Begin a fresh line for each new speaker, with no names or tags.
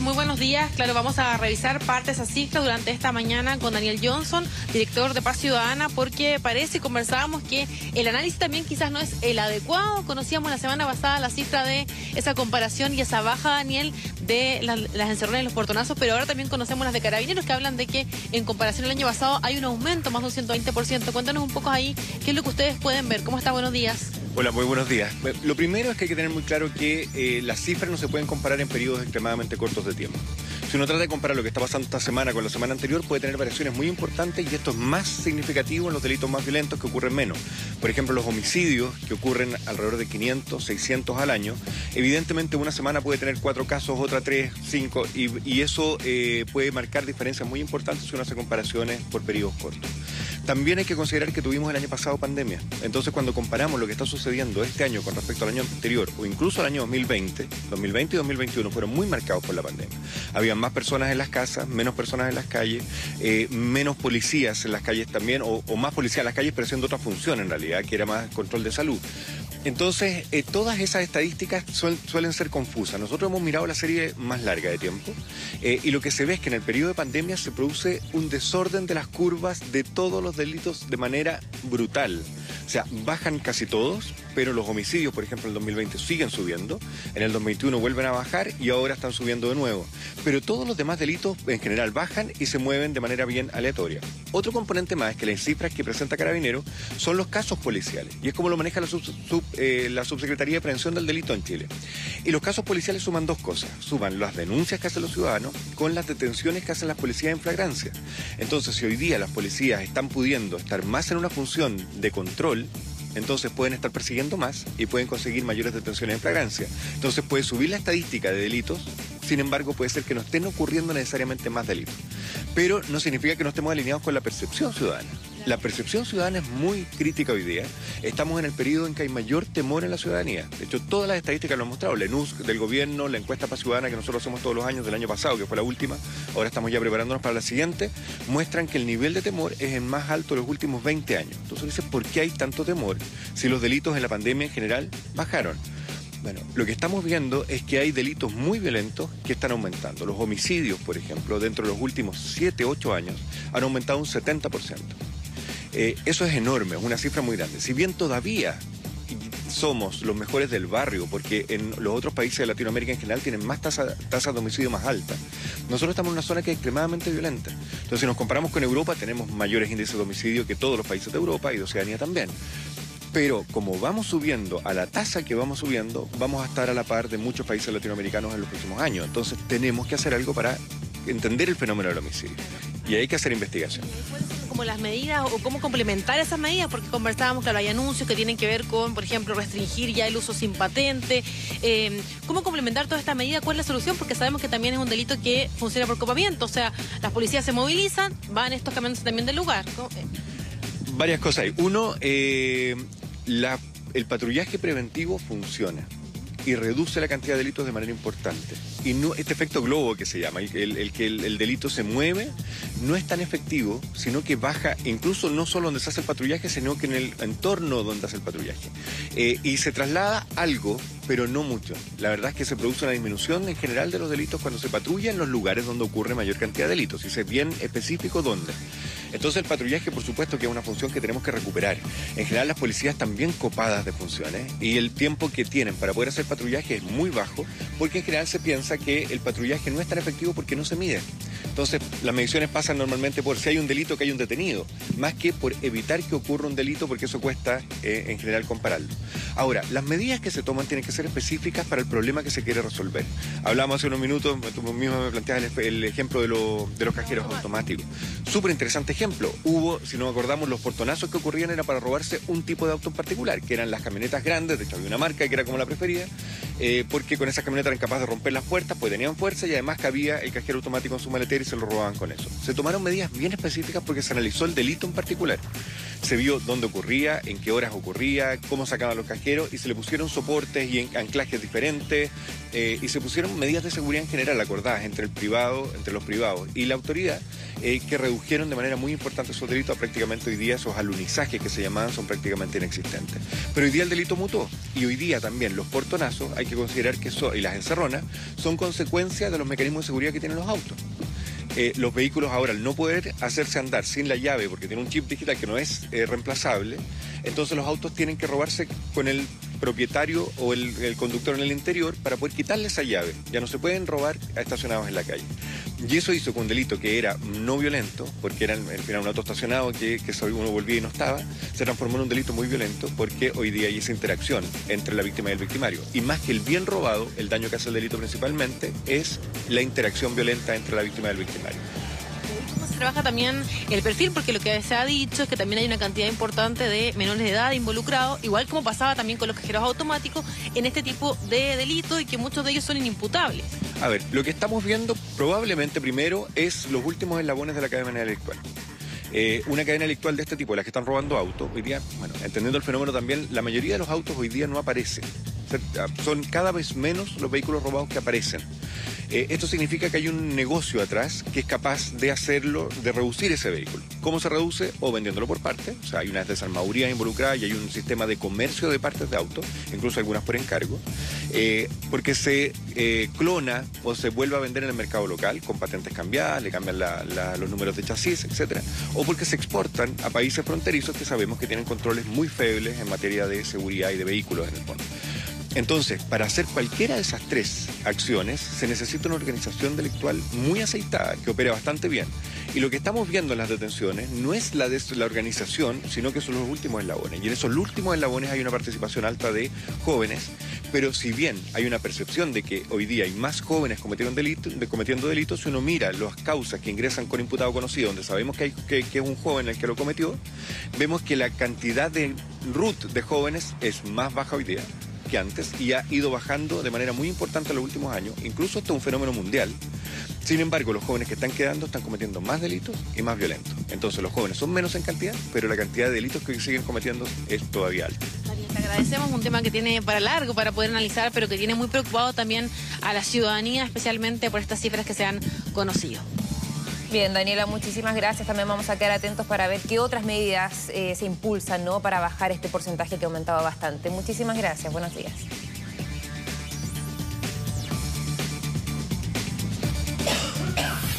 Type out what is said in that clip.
Muy buenos días. Claro, vamos a revisar parte de esa cifra durante esta mañana con Daniel Johnson, director de Paz Ciudadana, porque parece, conversábamos que el análisis también quizás no es el adecuado. Conocíamos la semana pasada la cifra de esa comparación y esa baja, Daniel, de las, encerronas y los portonazos, pero ahora también conocemos las de carabineros que hablan de que en comparación al año pasado hay un aumento más de un 120%. Cuéntanos un poco ahí qué es lo que ustedes pueden ver. ¿Cómo está? Buenos días.
Hola, muy buenos días. Lo primero es que hay que tener muy claro que eh, las cifras no se pueden comparar en periodos extremadamente cortos de tiempo. Si uno trata de comparar lo que está pasando esta semana con la semana anterior, puede tener variaciones muy importantes y esto es más significativo en los delitos más violentos que ocurren menos. Por ejemplo, los homicidios, que ocurren alrededor de 500, 600 al año. Evidentemente, una semana puede tener cuatro casos, otra tres, cinco, y, eso eh, puede marcar diferencias muy importantes si uno hace comparaciones por periodos cortos. También hay que considerar que tuvimos el año pasado pandemia. Entonces, cuando comparamos lo que está sucediendo este año con respecto al año anterior o incluso al año 2020, 2020 y 2021 fueron muy marcados por la pandemia. Había más personas en las casas, menos personas en las calles, eh, menos policías en las calles también, o, más policías en las calles, pero haciendo otra función en realidad, que era más control de salud. Entonces, eh, todas esas estadísticas suelen ser confusas. Nosotros hemos mirado la serie más larga de tiempo eh, y lo que se ve es que en el periodo de pandemia se produce un desorden de las curvas de todos los delitos de manera brutal. O sea, bajan casi todos, pero los homicidios, por ejemplo, en el 2020 siguen subiendo, en el 2021 vuelven a bajar y ahora están subiendo de nuevo. Pero todos los demás delitos en general bajan y se mueven de manera bien aleatoria. Otro componente más es que las cifras que presenta Carabinero son los casos policiales y es como lo maneja la, eh, la Subsecretaría de Prevención del Delito en Chile. Y los casos policiales suman dos cosas, suman las denuncias que hacen los ciudadanos con las detenciones que hacen las policías en flagrancia. Entonces, si hoy día las policías están pudiendo estar más en una función de control, entonces pueden estar persiguiendo más y pueden conseguir mayores detenciones en flagrancia. Entonces puede subir la estadística de delitos, sin embargo puede ser que no estén ocurriendo necesariamente más delitos. Pero no significa que no estemos alineados con la percepción ciudadana. La percepción ciudadana es muy crítica hoy día. Estamos en el periodo en que hay mayor temor en la ciudadanía. De hecho, todas las estadísticas lo han mostrado. La ENUS del gobierno, la encuesta para ciudadana que nosotros hacemos todos los años del año pasado, que fue la última, ahora estamos ya preparándonos para la siguiente, muestran que el nivel de temor es el más alto de los últimos 20 años. Entonces dice, ¿por qué hay tanto temor si los delitos en la pandemia en general bajaron? Bueno, lo que estamos viendo es que hay delitos muy violentos que están aumentando. Los homicidios, por ejemplo, dentro de los últimos 7, 8 años, han aumentado un 70%. Eh, eso es enorme, es una cifra muy grande. Si bien todavía somos los mejores del barrio, porque en los otros países de Latinoamérica en general tienen más tasas tasa de homicidio más altas. Nosotros estamos en una zona que es extremadamente violenta. Entonces, si nos comparamos con Europa, tenemos mayores índices de homicidio que todos los países de Europa y de Oceanía también. Pero como vamos subiendo a la tasa que vamos subiendo, vamos a estar a la par de muchos países latinoamericanos en los próximos años. Entonces, tenemos que hacer algo para entender el fenómeno del homicidio. Y hay que hacer investigación
como las medidas o cómo complementar esas medidas, porque conversábamos, claro, hay anuncios que tienen que ver con, por ejemplo, restringir ya el uso sin patente. Eh, ¿Cómo complementar toda esta medida? ¿Cuál es la solución? Porque sabemos que también es un delito que funciona por copamiento, o sea, las policías se movilizan, van estos camiones también del lugar.
Varias cosas hay. Uno, eh, la, el patrullaje preventivo funciona y reduce la cantidad de delitos de manera importante. Y no, este efecto globo que se llama, el, que el, delito se mueve, no es tan efectivo, sino que baja incluso no solo donde se hace el patrullaje, sino que en el entorno donde hace el patrullaje. Eh, y se traslada algo, pero no mucho. La verdad es que se produce una disminución en general de los delitos cuando se patrulla en los lugares donde ocurre mayor cantidad de delitos. Y es bien específico dónde. Entonces el patrullaje, por supuesto, que es una función que tenemos que recuperar. En general las policías están bien copadas de funciones y el tiempo que tienen para poder hacer patrullaje es muy bajo porque en general se piensa que el patrullaje no es tan efectivo porque no se mide. Entonces, las mediciones pasan normalmente por si hay un delito que hay un detenido, más que por evitar que ocurra un delito, porque eso cuesta eh, en general compararlo. Ahora, las medidas que se toman tienen que ser específicas para el problema que se quiere resolver. Hablamos hace unos minutos, tú mismo me planteabas el, ejemplo de, de, los cajeros automáticos. Súper interesante ejemplo. Hubo, si nos acordamos, los portonazos que ocurrían era para robarse un tipo de auto en particular, que eran las camionetas grandes, de hecho había una marca que era como la preferida, eh, porque con esas camionetas eran capaces de romper las puertas, pues tenían fuerza y además cabía el cajero automático en su maletera y se lo robaban con eso. Se tomaron medidas bien específicas porque se analizó el delito en particular. Se vio dónde ocurría, en qué horas ocurría, cómo sacaban los cajeros y se le pusieron soportes y anclajes diferentes eh, y se pusieron medidas de seguridad en general acordadas entre el privado, entre los privados y la autoridad eh, que redujeron de manera muy importante esos delitos a prácticamente hoy día esos alunizajes que se llamaban son prácticamente inexistentes. Pero hoy día el delito mutó y hoy día también los portonazos hay que considerar que son, y las encerronas son consecuencia de los mecanismos de seguridad que tienen los autos. Eh, los vehículos ahora al no poder hacerse andar sin la llave porque tiene un chip digital que no es eh, reemplazable, entonces los autos tienen que robarse con el propietario o el, conductor en el interior para poder quitarle esa llave. Ya no se pueden robar estacionados en la calle. Y eso hizo que un delito que era no violento, porque era final un auto estacionado que, que uno volvía y no estaba, se transformó en un delito muy violento porque hoy día hay esa interacción entre la víctima y el victimario. Y más que el bien robado, el daño que hace el delito principalmente es la interacción violenta entre la víctima y el victimario
trabaja también el perfil, porque lo que se ha dicho es que también hay una cantidad importante de menores de edad involucrados, igual como pasaba también con los cajeros automáticos, en este tipo de delitos y que muchos de ellos son inimputables.
A ver, lo que estamos viendo probablemente primero es los últimos eslabones de la cadena electoral. Eh, una cadena electoral de este tipo, las que están robando autos, hoy día, bueno, entendiendo el fenómeno también, la mayoría de los autos hoy día no aparecen. Son cada vez menos los vehículos robados que aparecen. Eh, esto significa que hay un negocio atrás que es capaz de hacerlo, de reducir ese vehículo. ¿Cómo se reduce? O vendiéndolo por parte, o sea, hay unas desarmadurías involucradas y hay un sistema de comercio de partes de auto, incluso algunas por encargo, eh, porque se eh, clona o se vuelve a vender en el mercado local con patentes cambiadas, le cambian los números de chasis, etcétera, o porque se exportan a países fronterizos que sabemos que tienen controles muy febles en materia de seguridad y de vehículos en el fondo. Entonces, para hacer cualquiera de esas tres acciones se necesita una organización delictual muy aceitada, que opera bastante bien. Y lo que estamos viendo en las detenciones no es la de la organización, sino que son los últimos eslabones. Y en esos últimos eslabones hay una participación alta de jóvenes, pero si bien hay una percepción de que hoy día hay más jóvenes cometiendo delitos, cometiendo delitos, si uno mira las causas que ingresan con imputado conocido, donde sabemos que, hay, que, que es un joven el que lo cometió, vemos que la cantidad de root de jóvenes es más baja hoy día que antes y ha ido bajando de manera muy importante en los últimos años. Incluso es un fenómeno mundial. Sin embargo, los jóvenes que están quedando están cometiendo más delitos y más violentos. Entonces los jóvenes son menos en cantidad, pero la cantidad de delitos que siguen cometiendo es todavía alta.
Te agradecemos un tema que tiene para largo para poder analizar, pero que tiene muy preocupado también a la ciudadanía, especialmente por estas cifras que se han conocido.
Bien, Daniela, muchísimas gracias. También vamos a quedar atentos para ver qué otras medidas eh, se impulsan ¿no? para bajar este porcentaje que ha aumentado bastante. Muchísimas gracias. Buenos días.